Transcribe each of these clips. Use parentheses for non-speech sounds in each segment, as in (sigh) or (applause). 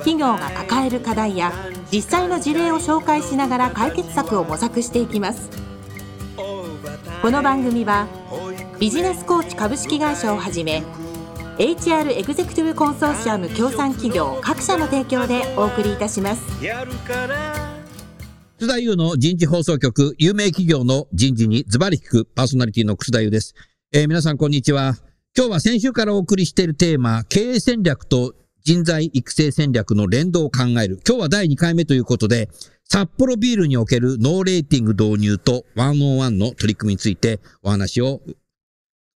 企業が抱える課題や実際の事例を紹介しながら解決策を模索していきますこの番組はビジネスコーチ株式会社をはじめ HR エグゼクティブコンソーシアム協賛企業各社の提供でお送りいたします楠田優の人事放送局、有名企業の人事にズバリ聞くパーソナリティの楠田優です。えー、皆さんこんにちは。今日は先週からお送りしているテーマ、経営戦略と人材育成戦略の連動を考える。今日は第2回目ということで、札幌ビールにおけるノーレーティング導入と101の取り組みについてお話を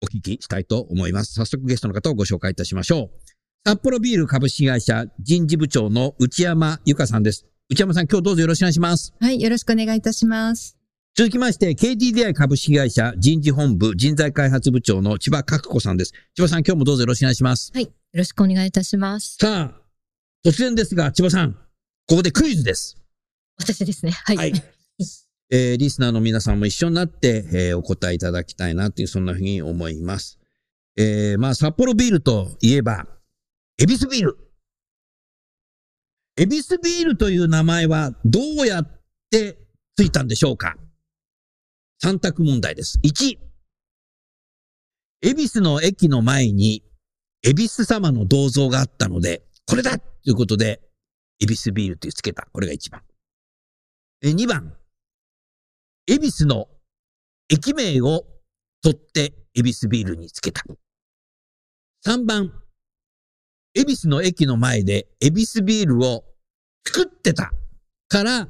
お聞きしたいと思います。早速ゲストの方をご紹介いたしましょう。札幌ビール株式会社人事部長の内山由香さんです。内山さん、今日どうぞよろしくお願いします。はい、よろしくお願いいたします。続きまして、KDDI 株式会社人事本部人材開発部長の千葉角子さんです。千葉さん、今日もどうぞよろしくお願いします。はい、よろしくお願いいたします。さあ、突然ですが、千葉さん、ここでクイズです。私ですね。はい。はい、えー、リスナーの皆さんも一緒になって、えー、お答えいただきたいなという、そんなふうに思います。えー、まあ、札幌ビールといえば、エビスビール。エビスビールという名前はどうやってついたんでしょうか？三択問題です。1、恵比寿の駅の前に、恵比寿様の銅像があったので、これだということで、恵比寿ビールというつけた。これが1番。2番、恵比寿の駅名を取って恵比寿ビールにつけた。3番、恵比寿の駅の前で恵比寿ビールを作ってたから、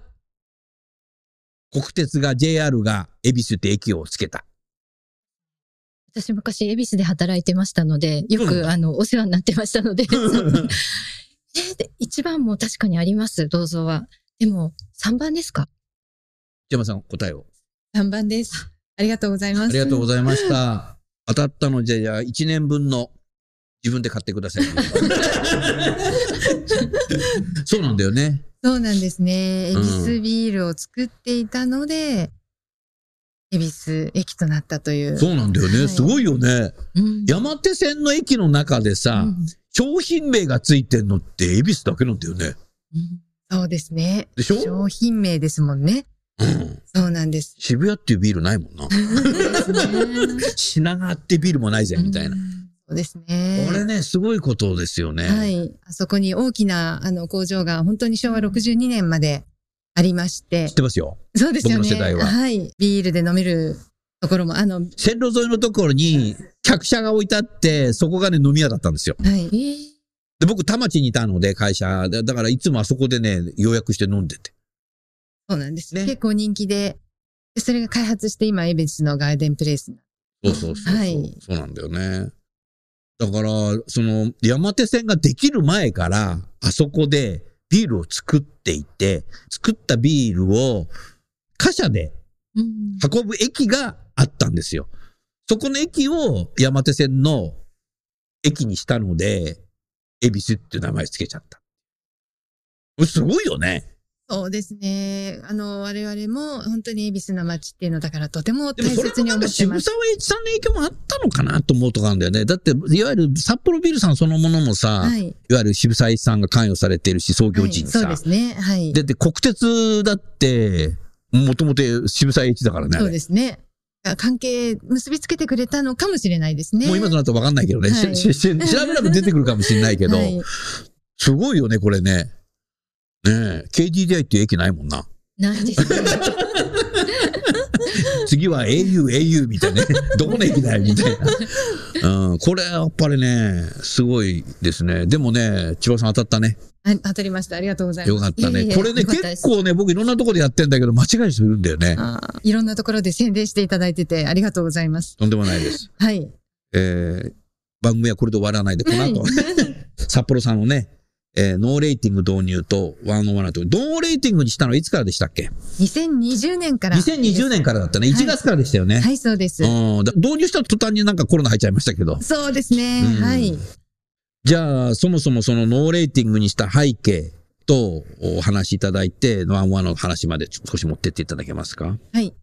国鉄が JR が恵比寿って駅をつけた。私昔恵比寿で働いてましたので、よく、あの、お世話になってましたので。(laughs) (laughs) え一番も確かにあります、銅像は。でも、3番ですか？山さん、答えを。3番です。ありがとうございます。ありがとうございました。(laughs) 当たったのじゃあ、1年分の自分で買ってください。そうなんだよね。そうなんですね。恵比寿ビールを作っていたので、恵比寿駅となったという。そうなんだよね。はい、すごいよね、うん、山手線の駅の中でさ、うん、商品名がついてんのって恵比寿だけなんだよね。うん、そうですね。でしょ？商品名ですもんね。うん、そうなんです。渋谷っていうビールないもんな。(laughs) (laughs) 品川ってビールもないぜ、みたいな。そうですね。これね、すごいことですよね。はい。あそこに大きなあの工場が本当に昭和62年までありまして。知ってますよ。そうですよね。世代は。はい。ビールで飲めるところも、あの、線路沿いのところに客車が置いてあって、そこがね、飲み屋だったんですよ。はい。で、僕、田町にいたので、会社。だから、いつもあそこでね、予約して飲んでて。そうなんです。ね、結構人気で、それが開発して今、エビスのガーデンプレイスそうそうそう。はい。そうなんだよね。だから、その、山手線ができる前から、あそこでビールを作っていて、作ったビールを貨車で運ぶ駅があったんですよ。そこの駅を山手線の駅にしたので、恵比寿っていう名前つけちゃった。すごいよね。そうですね。あの、我々も本当に恵比寿の街っていうのだからとても大切に思ってます。渋沢栄一さんの影響もあったのかなと思うとこあるんだよね。だって、いわゆる札幌ビールさんそのものもさ、はい、いわゆる渋沢栄一さんが関与されているし、創業時にさ、はい、そうですね。はい。で、で、国鉄だって、もともと渋沢栄一だからね。そうですね。関係結びつけてくれたのかもしれないですね。もう今となってわかんないけどね。はい、調べれば出てくるかもしれないけど、(laughs) はい、すごいよね、これね。ねえ、KDDI っていう駅ないもんな。ないですね。(laughs) 次は au、au みたいなね。(laughs) どこの駅だよみたいな。うん、これやっぱりね、すごいですね。でもね、千葉さん当たったね。当たりました。ありがとうございます。よかったね。これね、結構ね、僕いろんなところでやってんだけど、間違いるんだよね。いろんなところで宣伝していただいてて、ありがとうございます。とんでもないです。はい。えー、番組はこれで終わらないで、この後、はい、(laughs) サッポロさんをね、えーノーレーティング導入とワンオンワンなと。ノーレーティングにしたのはいつからでしたっけ？2020年から。2020年からだったね。1月からでしたよね。はい、そうです。うんだ導入した途端になんかコロナ入っちゃいましたけど。そうですね。うんはい。じゃあ、そもそもそのノーレーティングにした背景とお話しいただいて、ワンオンワンの話まで少し持ってっていただけますか？はい。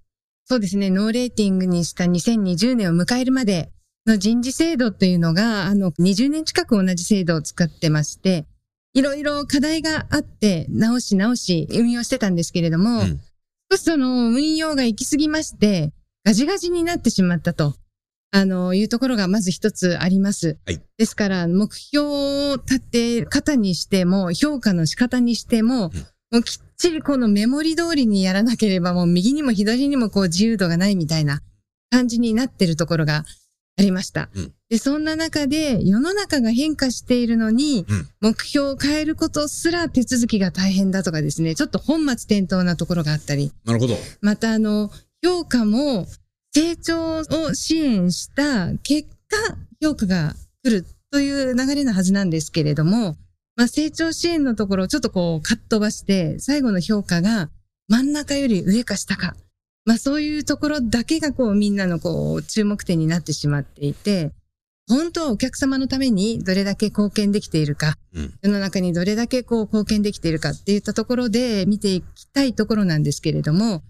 そうですね。ノーレーティングにした2020年を迎えるまでの人事制度というのが、あの、20年近く同じ制度を使ってまして、いろいろ課題があって、直し直し運用してたんですけれども、うん少しその運用が行き過ぎまして、ガジガジになってしまったと。あの、いうところがまず一つあります。はいですから、目標を立て方にしても、評価の仕方にしても、もうきっちりこのメモリ通りにやらなければ、もう右にも左にもこう自由度がないみたいな感じになってるところがありました。うんで、そんな中で世の中が変化しているのに、うん目標を変えることすら手続きが大変だとかですね、ちょっと本末転倒なところがあったり、なるほど。またあの、評価も成長を支援した結果、評価が来るという流れのはずなんですけれども、まあ、成長支援のところをちょっとこう、カットばして、最後の評価が真ん中より上か下か。まあ、そういうところだけがこう、みんなのこう、注目点になってしまっていて、本当はお客様のためにどれだけ貢献できているか、うん世の中にどれだけこう貢献できているかっていったところで見ていきたいところなんですけれども、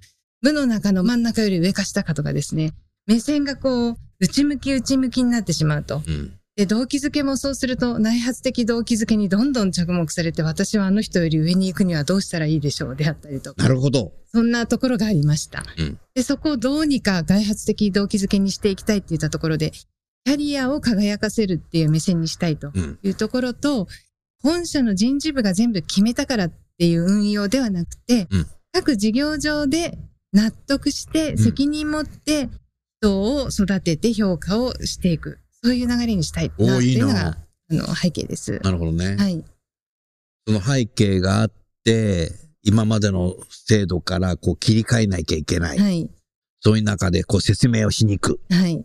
部の中の真ん中より上か下かとかですね、目線がこう、内向き内向きになってしまうと。うん。で、動機づけもそうすると、内発的動機づけにどんどん着目されて、私はあの人より上に行くにはどうしたらいいでしょうであったりとか。なるほど。そんなところがありました。うんで、そこをどうにか外発的動機づけにしていきたいって言ったところで、キャリアを輝かせるっていう目線にしたいとうん。いうところと、本社の人事部が全部決めたからっていう運用ではなくて、うん各事業上で納得してん責任持って人を育てて評価をしていく。そういう流れにしたいなっていうのが、あの、背景です。なるほどね。はい。その背景があって、今までの制度からこう切り替えなきゃいけない。はい。そういう中でこう説明をしに行く。はい。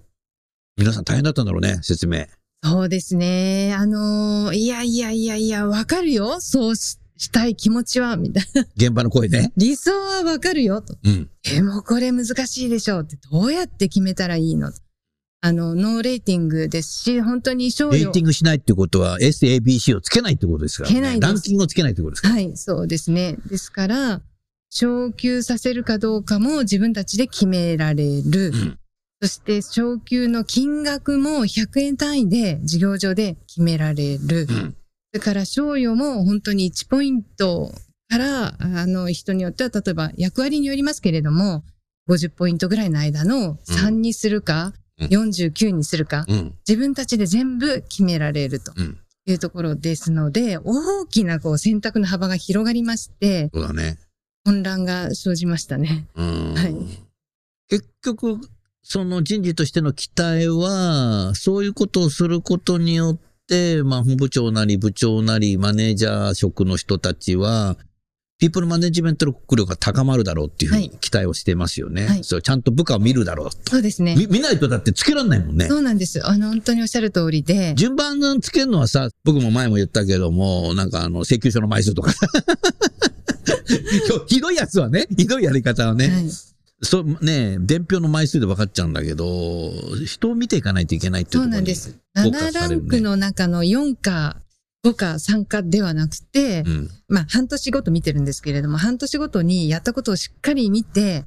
皆さん大変だったんだろうね、説明。そうですね。あのーいやいやいやいや、わかるよ。そうししたい気持ちは、みたいな。現場の声ね。理想はわかるよ、と。うん。でもこれ難しいでしょうって、どうやって決めたらいいの？あの、ノーレーティングですし、本当に賞与レーティングしないってことは SABC をつけないってことですからね。つけないランキングをつけないってことですから。はい、そうですね。ですから、昇給させるかどうかも自分たちで決められる。うんそして、昇給の金額も100円単位で事業上で決められる。うん。それから、賞与も本当に1ポイントから、あの、人によっては、例えば役割によりますけれども、50ポイントぐらいの間の3にするか、うん49にするか、うん。自分たちで全部決められるとうん。いうところですので、大きなこう選択の幅が広がりまして、そうだね。混乱が生じましたね。うん。はい結局、その人事としての期待は、そういうことをすることによって、まあ、本部長なり部長なり、マネージャー職の人たちは、ピープルマネジメント力が高まるだろうっていうふうにはい期待をしてますよね。はいそうちゃんと部下を見るだろうと。そうですね。み見ないとだってつけらんないもんね。そうなんです。あの、本当におっしゃる通りで、順番つけるのはさ、僕も前も言ったけども、なんかあの、請求書の枚数とか。(laughs) ひどいやつはね、ひどいやり方はね、はい、そう、ね、伝票の枚数で分かっちゃうんだけど、人を見ていかないといけないっていうそうところになんです。フォーカ7ランクの中の4か5か3かではなくて、うん。まあ半年ごと見てるんですけれども、半年ごとにやったことをしっかり見て、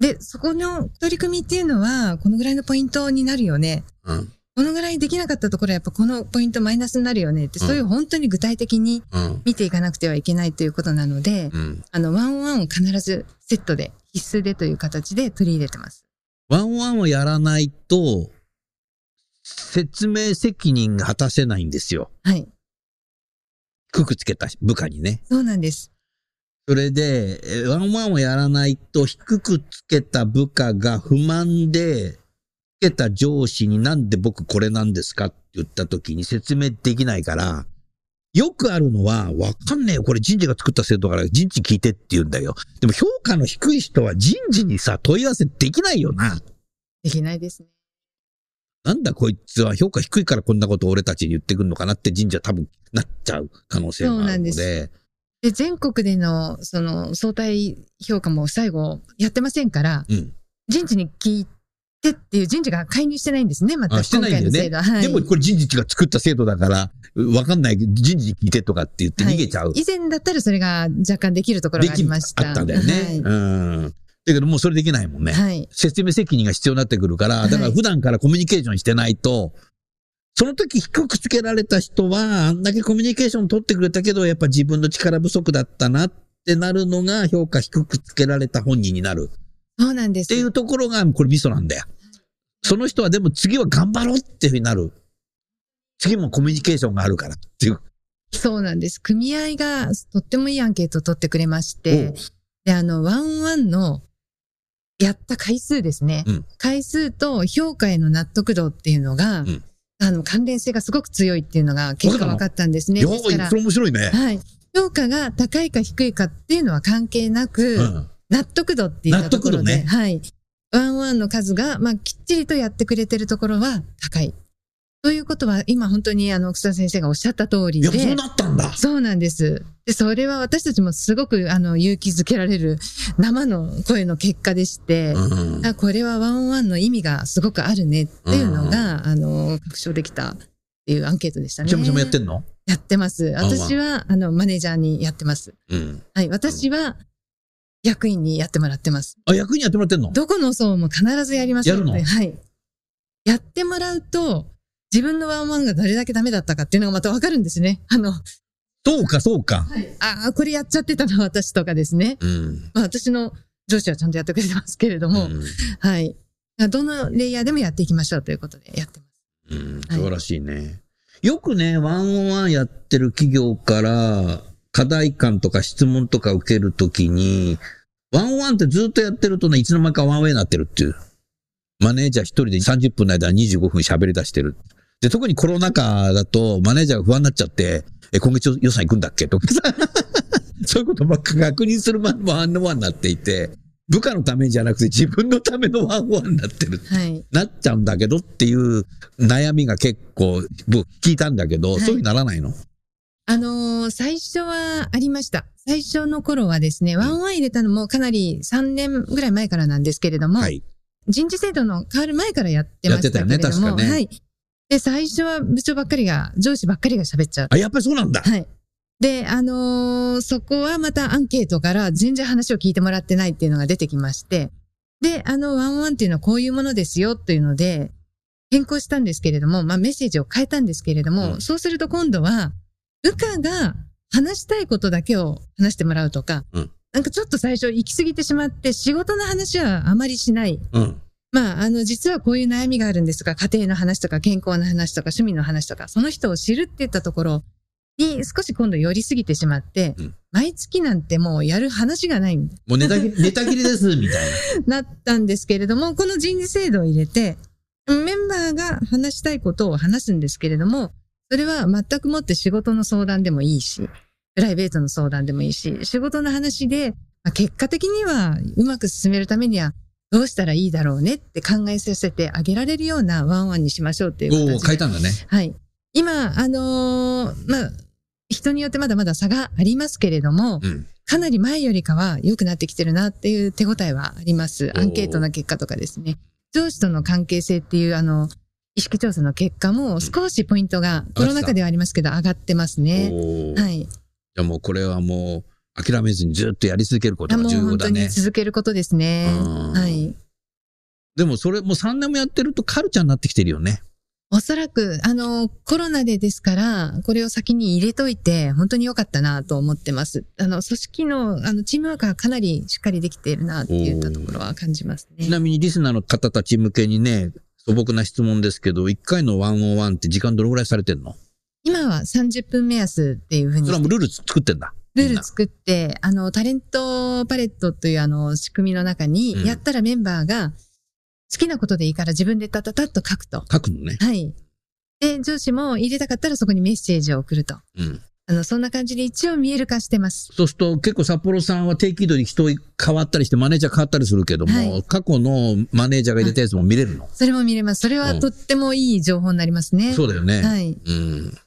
で、そこの取り組みっていうのは、このぐらいのポイントになるよね。うん。このぐらいできなかったところはやっぱこのポイントマイナスになるよねって、うんそういう本当に具体的にうん。見ていかなくてはいけないということなので、うん。あの、ワンワンを必ずセットで、必須でという形で取り入れてます。ワンワンをやらないと、説明責任が果たせないんですよ。はい。くくつけた部下にね。そうなんです。それで、えワンワンをやらないと、低くつけた部下が不満で、つけた上司になんで僕これなんですかって言った時に説明できないから、よくあるのは、わかんねえよ。これ人事が作った制度だから人事聞いてって言うんだよ。でも評価の低い人は人事にさ、問い合わせできないよな。できないですね。なんだこいつは評価低いからこんなこと俺たちに言ってくるのかなって人事は多分なっちゃう可能性もあるのそうなんでで。で、全国での、その、相対評価も最後やってませんから、うん。人事に聞いてっていう人事が介入してないんですね、またあして今回の制度は。はい。でもこれ人事が作った制度だから、わかんない人事に聞いてとかって言って逃げちゃう。以前だったらそれが若干できるところがありました。あったんだよね。うん。だけどもうそれできないもんね。はい。はい。説明責任が必要になってくるから、だから普段からコミュニケーションしてないと、その時低くつけられた人は、あんだけコミュニケーション取ってくれたけど、やっぱ自分の力不足だったなってなるのが評価低くつけられた本人になるそうなんです。っていうところが、これミソなんだよ。その人はでも次は頑張ろうっていうふうになる。次もコミュニケーションがあるからっていう。そうなんです。組合がとってもいいアンケートを取ってくれまして、で、あの、ワンワンのやった回数ですね。うん回数と評価への納得度っていうのが、うんあの、関連性がすごく強いっていうのが結果分かったんですね。いやですかれ面白いね。はい。評価が高いか低いかっていうのは関係なく、うん。納得度っていったところで、ねはい。ワンワンの数が、まあ、きっちりとやってくれてるところは高い。ということは、今本当にあの、草田先生がおっしゃった通りいや、で、そうなったんだ。そうなんです。で、それは私たちもすごく、あの、勇気づけられる生の声の結果でして、うん。あこれはワンワンの意味がすごくあるねっていうのが、あの、確証できたっていうアンケートでしたね。ちゃむちゃむやってんの？やってます。私は、あの、マネージャーにやってます。うん。はい。私は、役員にやってもらってます。あ、役員やってもらってんの？どこの層も必ずやりますやるの？はい。やってもらうと、自分のワンワンがどれだけダメだったかっていうのがまたわかるんですね。あの、そうか、そうか。ああ、これやっちゃってたな、私とかですね。うん。まあ、私の上司はちゃんとやってくれてますけれども、うんはい。どのレイヤーでもやっていきましょうということでやってます。うん、素晴らしいね。よくね、ワンオンワンやってる企業から、課題感とか質問とか受けるときに、ワンオンワンってずっとやってるとね、いつの間にかワンウェイになってるっていう。マネージャー一人で30分の間に25分喋り出してる。で、特にコロナ禍だと、マネージャーが不安になっちゃって、え、今月予算行くんだっけ？とかさ、(laughs) そういうことばっか確認するワンオンワンになっていて、部下のためじゃなくて自分のためのワンオンワンになってる。はい。なっちゃうんだけどっていう悩みが結構僕聞いたんだけど、はいそういうならないの？あのー最初はありました。最初の頃はですね、ワンオンワン入れたのもかなり3年ぐらい前からなんですけれども、はい。人事制度の変わる前からやってましたけれども、ねはい。で、最初は部長ばっかりが、上司ばっかりが喋っちゃう。あ、やっぱりそうなんだ。はい。で、あのーそこはまたアンケートから全然話を聞いてもらってないっていうのが出てきまして、で、あの、ワンワンっていうのはこういうものですよというので、変更したんですけれども、まあメッセージを変えたんですけれども、うんそうすると今度は、部下が話したいことだけを話してもらうとか、うんなんかちょっと最初行き過ぎてしまって、仕事の話はあまりしない。うん。まあ、あの、実はこういう悩みがあるんですが、家庭の話とか健康の話とか趣味の話とか、その人を知るって言ったところに少し今度寄りすぎてしまって、うん。毎月なんてもうやる話がない、もうネタ切れ、ネタ切れです、みたい (laughs) なったんですけれども、この人事制度を入れて、メンバーが話したいことを話すんですけれども、それは全くもって仕事の相談でもいいし、プライベートの相談でもいいし、仕事の話で、まあ結果的にはうまく進めるためにはどうしたらいいだろうねって考えさせてあげられるようなワンワンにしましょうっていう形で変えたんだね。はい。今、あのーまあ、人によってまだまだ差がありますけれども、うん。かなり前よりかは良くなってきてるなっていう手応えはあります。アンケートの結果とかですね。上司との関係性っていう、あの、意識調査の結果も少しポイントが、コロナ禍ではありますけど上がってますね。はい。じゃあもうこれはもう諦めずにずっとやり続けることが重要だね本当に。続けることですね。うんはい。でもそれもう3年もやってるとカルチャーになってきてるよね。おそらく、あの、コロナでですから、これを先に入れといて、本当に良かったなと思ってます。あの、組織の、あの、チームワークがかなりしっかりできているなっていったところは感じますねち。なみにリスナーの方たち向けにね、素朴な質問ですけど、1回の101って時間どのぐらいされてんの？今は30分目安っていうふうにそれはもうルール作ってんだ。ルール作って、あの、タレントパレットというあの、仕組みの中うんに、やったらメンバーが、好きなことでいいから自分でタタタッと書くと。書くのね。はい。で、上司も入れたかったらそこにメッセージを送ると。うん。あの、そんな感じで一応見える化してます。そうすると結構札幌さんは定期度に人変わったりしてマネージャー変わったりするけども、はい過去のマネージャーが入れたやつも見れるの、それも見れます。それはとってもいい情報になりますね。そうだよね。はい。うん。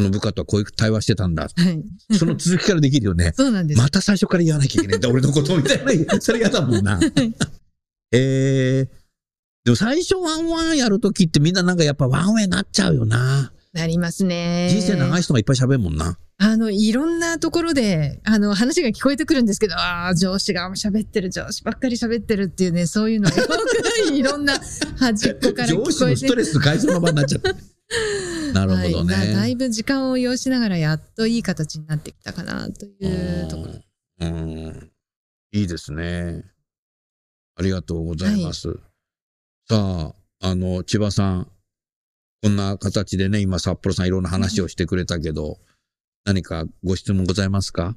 この部下とはこういう対話してたんだ。はい。その続きからできるよね。そうなんです。また最初から言わなきゃいけないんだ、俺のことみたいな。それ嫌だもんな。えー、でも最初ワンワンやるときってみんななんかやっぱワンウェイになっちゃうよな。なりますね。人生長い人がいっぱい喋るもんな。あの、いろんなところで、あの、話が聞こえてくるんですけど、ああ、上司が喋ってる、上司ばっかり喋ってるっていうね、そういうのがよくいろんな端っこから聞こ (laughs) 上司のえてストレス解消の場になっちゃった。なるほどね。はいだだいぶ時間を要しながらやっといい形になってきたかなというところ。うんうんいいですね。ありがとうございます。さあ、あの、千葉さん、こんな形でね、今、札幌さんいろんな話をしてくれたけど、何かご質問ございますか？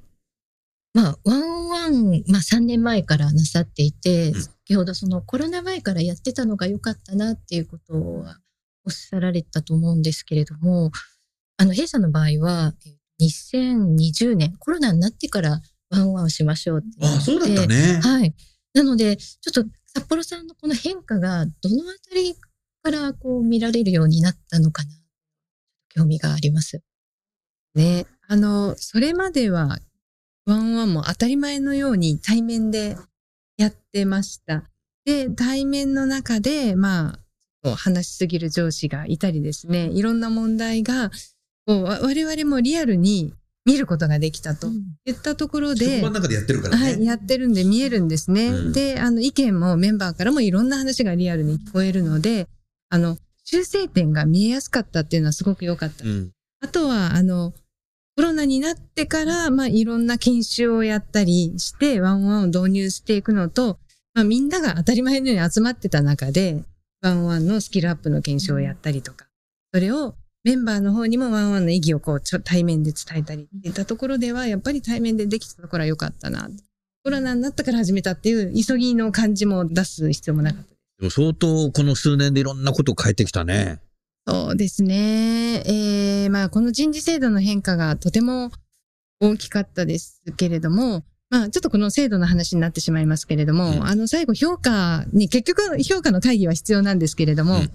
まあ、ワンワン、まあ3年前からなさっていて、うん先ほどそのコロナ前からやってたのが良かったなっていうことはおっしゃられたと思うんですけれども、あの、弊社の場合は、え2020年、コロナになってからワンワンをしましょうってああ、そうだったね。ね。はい。なので、ちょっと札幌さんのこの変化がどのあたりからこう見られるようになったのかな、興味があります。ね。あの、それまでは、ワンワンも当たり前のように対面でやってました。で、対面の中で、まあ、話しすぎる上司がいたりですね、いろんな問題が、我々もリアルに見ることができたと言ったところで、の中でやってるからね。はい、やってるんで見えるんですね。うんで、あの、意見もメンバーからもいろんな話がリアルに聞こえるので、あの、修正点が見えやすかったっていうのはすごく良かった。うん。あとは、あの、コロナになってから、まあ、いろんな研修をやったりして、ワンワンを導入していくのと、まあ、みんなが当たり前のように集まってた中で、ワンワンのスキルアップの研修をやったりとか、それをメンバーの方にもワンワンの意義をこう、ちょ対面で伝えたりっていったところでは、やっぱり対面でできたところは良かったな。コロナになったから始めたっていう急ぎの感じも出す必要もなかった。でも相当この数年でいろんなことを変えてきたね。そうですね。えー、まあ、この人事制度の変化がとても大きかったですけれども、まあ、ちょっとこの制度の話になってしまいますけれども、うん。あの、最後評価に、結局評価の会議は必要なんですけれども、うん。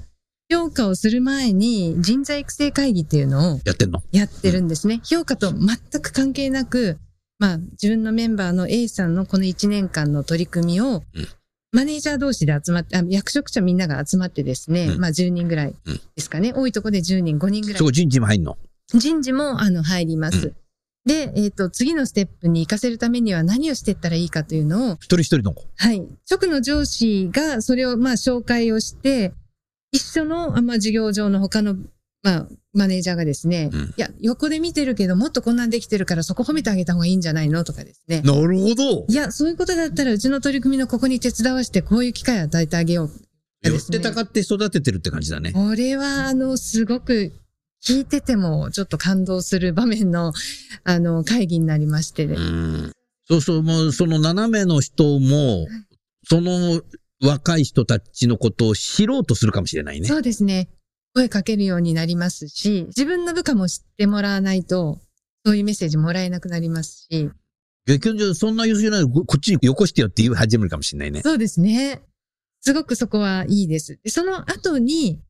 評価をする前に人材育成会議っていうのをやってんの？やってるんですね。評価と全く関係なく、まあ、自分のメンバーの A さんのこの1年間の取り組みを、うん。マネージャー同士で集まって、あ役職者みんなが集まってですね、うん。まあ10人ぐらいですかね。多いとこで10人、5人ぐらい。そこ人事も入んの？人事もあの入ります。うんで、えっ、と、次のステップに行かせるためには何をしていったらいいかというのを、一人一人の子。はい。直の上司がそれをまあ紹介をして、一緒の、あまあ、事業上の他の、まあ、マネージャーがですね、うんいや、横で見てるけど、もっとこんなんできてるからそこ褒めてあげた方がいいんじゃないの？とかですね。なるほどいや、そういうことだったらうちの取り組みのここに手伝わしてこういう機会を与えてあげよう。寄ってたかって育ててるって感じだね。これは、あの、すごく聞いててもちょっと感動する場面の、(laughs) あの、会議になりましてね。うん。そうそう、もうその斜めの人も、その若い人たちのことを知ろうとするかもしれないね。そうですね。声かけるようになりますし、自分の部下も知ってもらわないと、そういうメッセージもらえなくなりますし、逆にそんな優秀なのここっちによこしてよって言い始めるかもしれないね。そうですね。すごくそこはいいです。でその後に、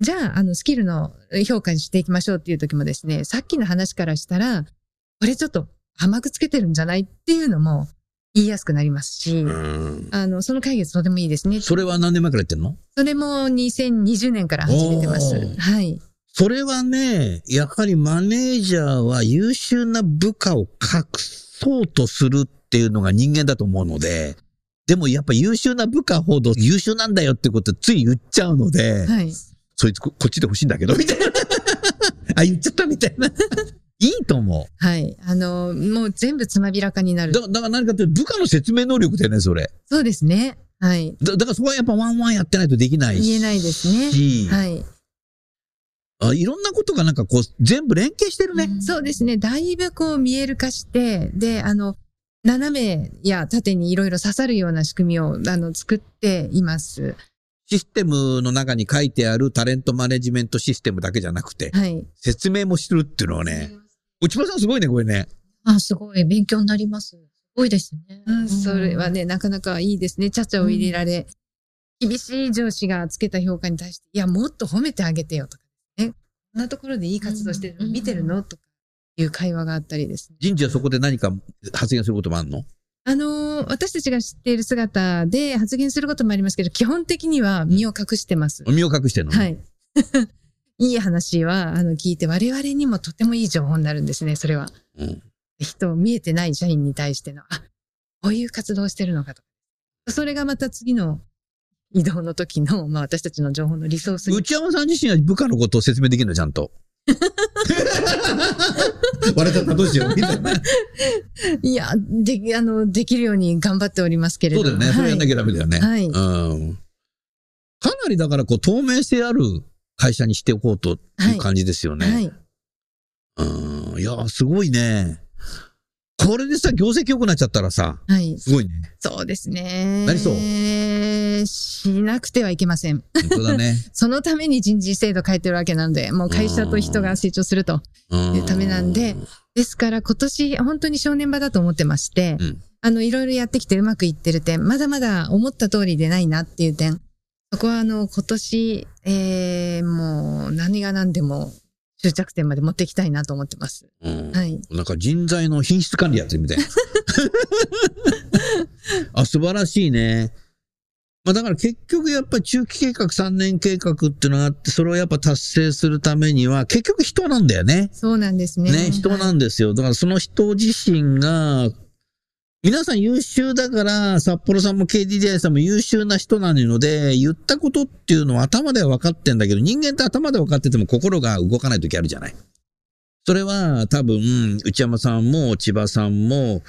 じゃあ、あの、スキルの評価にしていきましょうっていう時もですね、さっきの話からしたら、これちょっと甘くつけてるんじゃないっていうのも言いやすくなりますし、うん。あの、その会議とてもいいですね。それは何年前からやってんの？それも2020年から始めてますはい。それはね、やはりマネージャーは優秀な部下を隠そうとするっていうのが人間だと思うので、でもやっぱ優秀な部下ほど優秀なんだよってことつい言っちゃうので、はい。そいつここっちで欲しいんだけど、みたいな。あ、言っちゃったみたいな。いいと思う。はい。あの、もう全部つまびらかになるだ。だから何かっていうと部下の説明能力だよね、それ。そうですね。はい。だだからそこはやっぱワンワンやってないとできないし。言えないですね。はい。あいろんなことがなんかこう全部連携してるね。そうですね。だいぶこう見える化して、で、あの、斜めや縦にいろいろ刺さるような仕組みを、あの、作っています。システムの中に書いてあるタレントマネジメントシステムだけじゃなくて、はい。説明もするっていうのはね、内場さんすごいね、これね。あ、すごい。勉強になります。すごいですね。うん、それはね、なかなかいいですね。ちゃちゃを入れられ、厳しい上司がつけた評価に対して、いや、もっと褒めてあげてよとかね。こんなところでいい活動してるのうん見てるのとかいう会話があったりですね。人事はそこで何か発言することもあるの？あのー私たちが知っている姿で発言することもありますけど、基本的には身を隠してます。身を隠してるの、はい。(laughs) いい話は、あの、聞いて、我々にもとてもいい情報になるんですね、それは。うん人、見えてない社員に対しての、あ、こういう活動をしてるのかと。それがまた次の移動の時の、まあ私たちの情報のリソースに。内山さん自身は部下のことを説明できるの、ちゃんと。割れちゃった、どうしよう、みたいな。いや、で、あの、できるように頑張っておりますけれども。そうだよね。それやんなきゃダメだよね。はいうん。かなりだから、こう、透明性ある会社にしておこうという感じですよね。はい。はい。うん。いや、すごいね。これでさ、業績良くなっちゃったらさ、はい。すごいね。そうですね。なりそうしなくてはいけません。本当だね。(laughs) そのために人事制度変えてるわけなので、もう会社と人が成長すると。うんいうためなんでですから今年本当に正念場だと思ってまして、うんあの、いろいろやってきてうまくいってる点、まだまだ思った通りでないなっていう点、そこはあの、今年、えー、もう何が何でも終着点まで持っていきたいなと思ってます。うんはい。なんか人材の品質管理やってるみたいな。(laughs) (laughs) あ、素晴らしいね。まあだから結局やっぱり中期計画3年計画っていうのがあって、それをやっぱ達成するためには結局人なんだよね。そうなんですね。ね、人なんですよ。だからその人自身が、皆さん優秀だから、札幌さんも KDDI さんも優秀な人なので、言ったことっていうのは頭では分かってんだけど、人間って頭で分かってても心が動かない時あるじゃない。それは多分、内山さんも千葉さんも、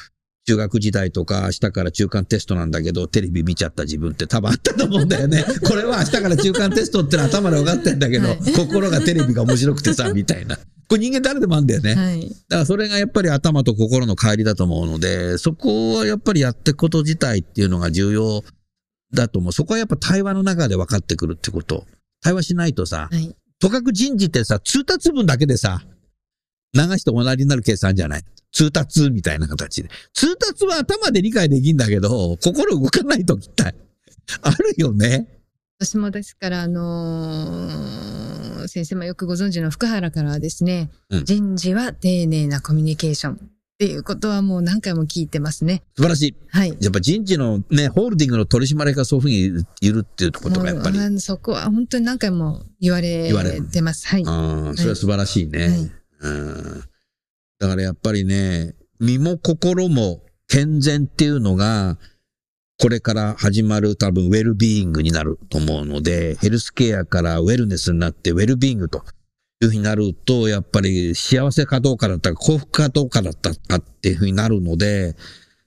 中学時代とか明日から中間テストなんだけど、テレビ見ちゃった自分って多分あったと思うんだよね。(laughs) これは明日から中間テストってのは頭で分かってんだけど、はい心がテレビが面白くてさ、みたいな。これ人間誰でもあるんだよね。はい。だからそれがやっぱり頭と心の帰りだと思うので、そこはやっぱりやっていくこと自体っていうのが重要だと思う。そこはやっぱ対話の中で分かってくるってこと。対話しないとさ、はい。とかく人事ってさ、通達文だけでさ、流しておなりになるケースあるんじゃない通達みたいな形で。通達は頭で理解できんだけど、心動かないときってあるよね。私もですから、あのー先生もよくご存知の福原からはですね、うん人事は丁寧なコミュニケーションっていうことはもう何回も聞いてますね。素晴らしい。はい。やっぱ人事のね、ホールディングの取締役がそういうふうに言う言うっていうことがやっぱり。そこは本当に何回も言われてます。はい。うん、それは素晴らしいね。はいうん。だからやっぱりね、身も心も健全っていうのが、これから始まる多分ウェルビーイングになると思うので、ヘルスケアからウェルネスになってウェルビーイングというふうになると、やっぱり幸せかどうかだったか幸福かどうかだったかっていうふうになるので、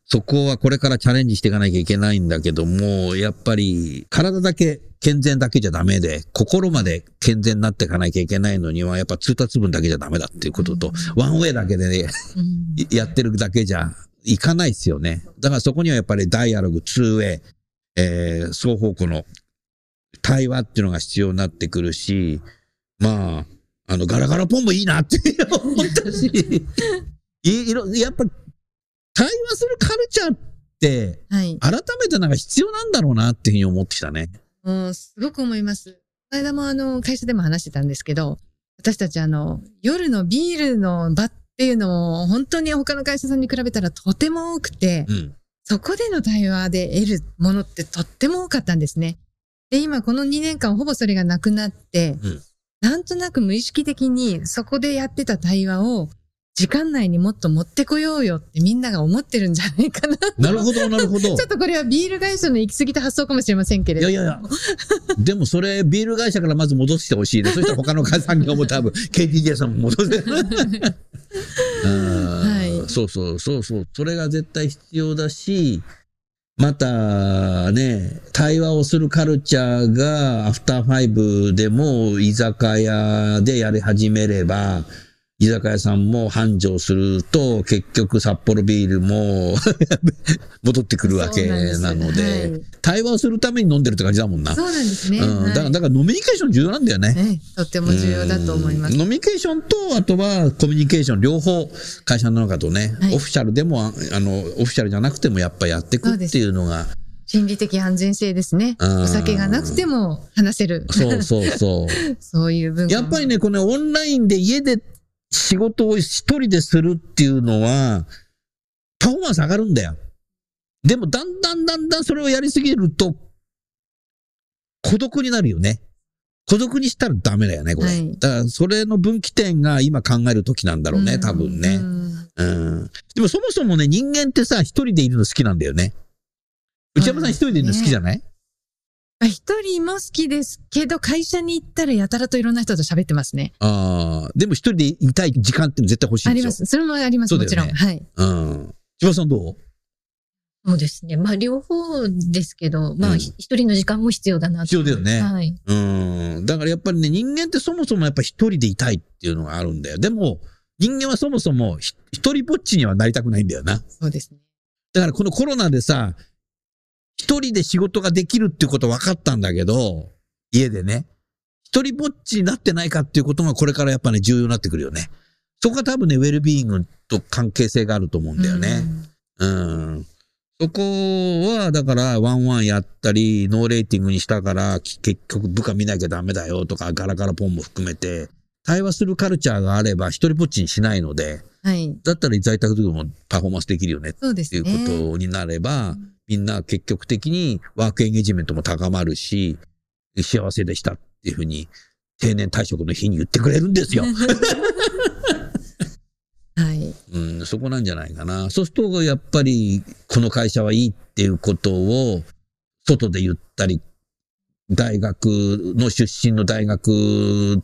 そこはこれからチャレンジしていかなきゃいけないんだけども、やっぱり体だけ健全だけじゃダメで、心まで健全になっていかなきゃいけないのには、やっぱ通達文だけじゃダメだっていうことと、ワンウェイだけでね、やってるだけじゃいかないですよね。だからそこにはやっぱりダイアログ、ツーウェイ、えー双方向の対話っていうのが必要になってくるし、まあ、あの、ガラガラポンもいいなって思ったし、いいろ、やっぱ、対話するカルチャーって、はい。改めてなんか必要なんだろうなっていうふうに思ってきたね。もうすごく思います。この間もあの、会社でも話してたんですけど、私たちあの、夜のビールの場っていうのも、本当に他の会社さんに比べたらとても多くて、うん。そこでの対話で得るものってとっても多かったんですね。で、今この2年間ほぼそれがなくなって、うんなんとなく無意識的にそこでやってた対話を時間内にもっと持ってこようよってみんなが思ってるんじゃないかな。なるほど、なるほど。(laughs) ちょっとこれはビール会社の行き過ぎた発想かもしれませんけれど。いやいやいや。でもそれ、ビール会社からまず戻してほしいね。そしたら他の産業も多分、KTJ さんも戻せる。(laughs) はいそうそうそうそう。それが絶対必要だし、またね、対話をするカルチャーがアフターファイブでも居酒屋でやり始めれば、居酒屋さんも繁盛すると、結局札幌ビールも (laughs) 戻ってくるわけなので、はい対話をするために飲んでるって感じだもんな。そうなんですね。うん、だから、はいだから飲みニケーション重要なんだよね。ねとっても重要だと思いますうん。飲みニケーションと、あとはコミュニケーション、両方、会社の中とね、はいオフィシャルでも、ああの、オフィシャルじゃなくてもやっぱやっていくっていうのが、心理的安全性ですね。うんお酒がなくても話せる。そうそうそう。(laughs) そういう文化もやっぱりね、このオンラインで家で仕事を一人でするっていうのは、パフォーマンス上がるんだよ。でも、だんだんだんだんそれをやりすぎると、孤独になるよね。孤独にしたらダメだよね、これ。はいだから、それの分岐点が今考える時なんだろうね、多分ね。うんうん。でもそもそもね、人間ってさ、一人でいるの好きなんだよね。内山さん一人でいるの好きじゃない、あ一人も好きですけど、会社に行ったらやたらといろんな人と喋ってますね。ああ、でも一人でいたい時間っていうの絶対欲しいんですよ。あります。それもあります、もちろん。はい。うん。千葉さんどう？そうですね。まあ、両方ですけど、まあ、うんひ一人の時間も必要だなと必要だよねはい。うん。だからやっぱりね、人間ってそもそもやっぱ一人でいたいっていうのがあるんだよ。でも、人間はそもそもひ一人ぼっちにはなりたくないんだよな。そうですね。だからこのコロナでさ、一人で仕事ができるっていうこと分かったんだけど、家でね、一人ぼっちになってないかっていうことがこれからやっぱね、重要になってくるよね。そこが多分ね、ウェルビーイングと関係性があると思うんだよね。うん。そこは、だから、ワンワンやったり、ノーレーティングにしたから、き結局部下見なきゃダメだよとか、ガラガラポンも含めて、対話するカルチャーがあれば、一人ぼっちにしないので、うん。はい。だったら在宅でもパフォーマンスできるよねってね。いうことになれば、みんな結局的にワークエンゲージメントも高まるし、幸せでしたっていうふうに、定年退職の日に言ってくれるんですよ。(laughs) はい。うん、そこなんじゃないかな。そうすると、やっぱり、この会社はいいっていうことを、外で言ったり、大学の出身の大学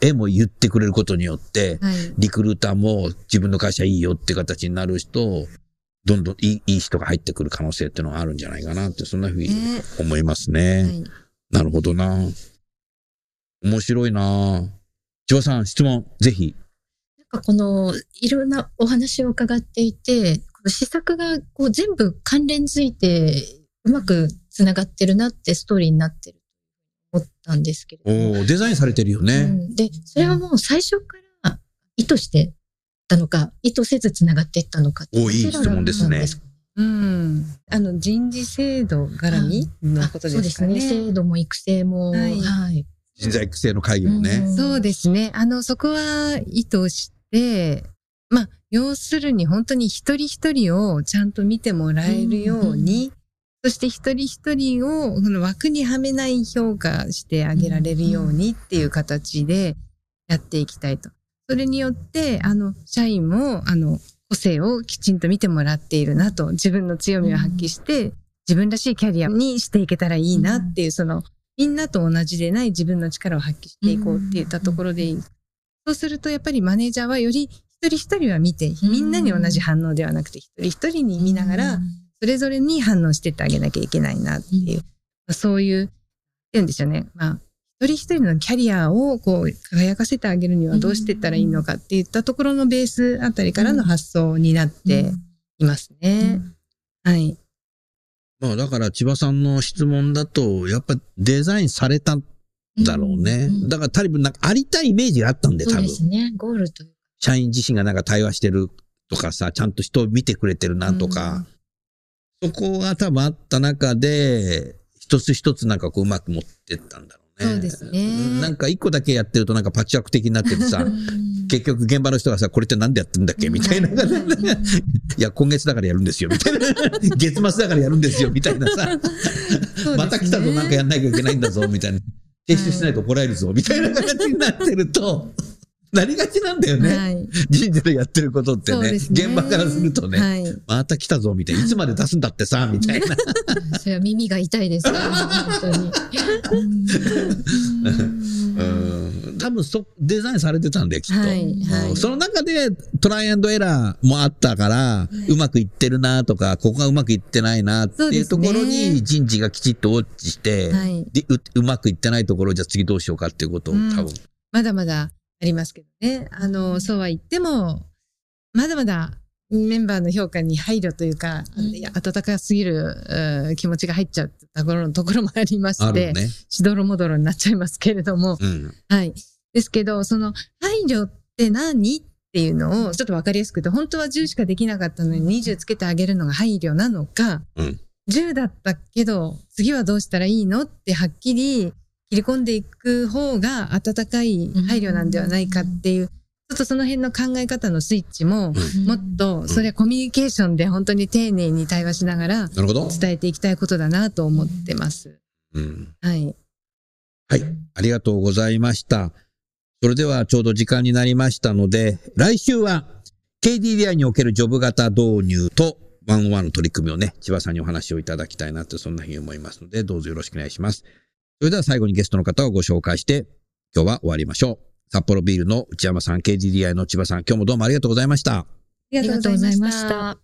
へも言ってくれることによって、はい。リクルーターも自分の会社いいよって形になる人、どんどんいいいい人が入ってくる可能性っていうのがあるんじゃないかなって、そんなふうにね思いますね。はい。なるほどな。面白いな。千葉さん、質問、ぜひ。なんかこの、いろんなお話を伺っていて、この施策がこう全部関連づいて、うまくつながってるなってストーリーになってると思ったんですけれども。デザインされてるよね。うんで、それはもう最初から意図してたのか、意図せずつながっていったのか。おいい質問ですねうん。あの、人事制度絡みのことそうですかね。制度も育成も、ははいい。人材育成の会議もね。んそうですね。あの、そこは意図して、まあ、要するに本当に一人一人をちゃんと見てもらえるように、そして一人一人をこの枠にはめない評価してあげられるようにっていう形でやっていきたいと。それによって、あの、社員も、あの、個性をきちんと見てもらっているなと、自分の強みを発揮して、自分らしいキャリアにしていけたらいいなっていう、その、みんなと同じでない自分の力を発揮していこうって言ったところでいい。そうすると、やっぱりマネージャーはより一人一人は見て、みんなに同じ反応ではなくて、一人一人に見ながら、それぞれに反応してってあげなきゃいけないなっていう、まあそういう、言うんでしょうね。まあ、一人一人のキャリアをこう輝かせてあげるにはどうしていったらいいのかっていったところのベースあたりからの発想になっていますね。はい。まあだから千葉さんの質問だと、やっぱデザインされたんだろうね。うんだからタリブなんかありたいイメージがあったんで、そう多分。ですね。ゴールと。社員自身がなんか対話してるとかさ、ちゃんと人を見てくれてるなとか、そこが多分あった中で、一つ一つなんかこううまく持ってったんだろうね。そうですねうんなんか一個だけやってるとなんかパッチワーク的になっててさ、結局現場の人がさ、これってなんでやってんだっけみたいな。(laughs) いや、今月だからやるんですよ、みたいな。(laughs) 月末だからやるんですよ、みたいなさ。ねまた来たぞ、なんかやんなきゃいけないんだぞ、みたいな。提出しないと怒られるぞ、みたいな形になってると、なりがちなんだよね。はい。人事でやってることってね。ね現場からするとね、はい。また来たぞ、みたいな。いつまで出すんだってさ、みたいな。(laughs) それは耳が痛いですね。本当に。うん多分そ、デザインされてたんだよ、きっと。はいはいうんその中でトライアンドエラーもあったから、うまくいってるなとか、ここがうまくいってないなっていうところに人事がきちっとウォッチして、はい。でううまくいってないところじゃあ次どうしようかっていうことをうん多分。まだまだありますけどね。あの、そうは言っても、まだまだメンバーの評価に配慮というか、うん温かすぎるうん気持ちが入っちゃうところのところもありまあして、るね。しどろもどろになっちゃいますけれども、うん。はい。ですけど、その配慮って何っていうのをちょっとわかりやすくて、本当は10しかできなかったのに20つけてあげるのが配慮なのか、うん10だったけど、次はどうしたらいいのってはっきり切り込んでいく方が温かい配慮なんではないかっていう、ちょっとその辺の考え方のスイッチも、もっと、それはコミュニケーションで本当に丁寧に対話しながら。伝えていきたいことだなと思ってます。うん。はい。はい。ありがとうございました。それではちょうど時間になりましたので、来週は KDDI におけるジョブ型導入とワンワンの取り組みをね、千葉さんにお話をいただきたいなって、そんなふうに思いますので、どうぞよろしくお願いします。それでは最後にゲストの方をご紹介して、今日は終わりましょう。札幌ビールの内山さん、KDDI の千葉さん、今日もどうもありがとうございました。ありがとうございまし。た。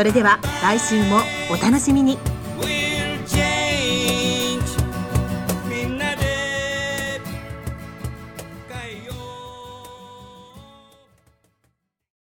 それでは来週もお楽しみに。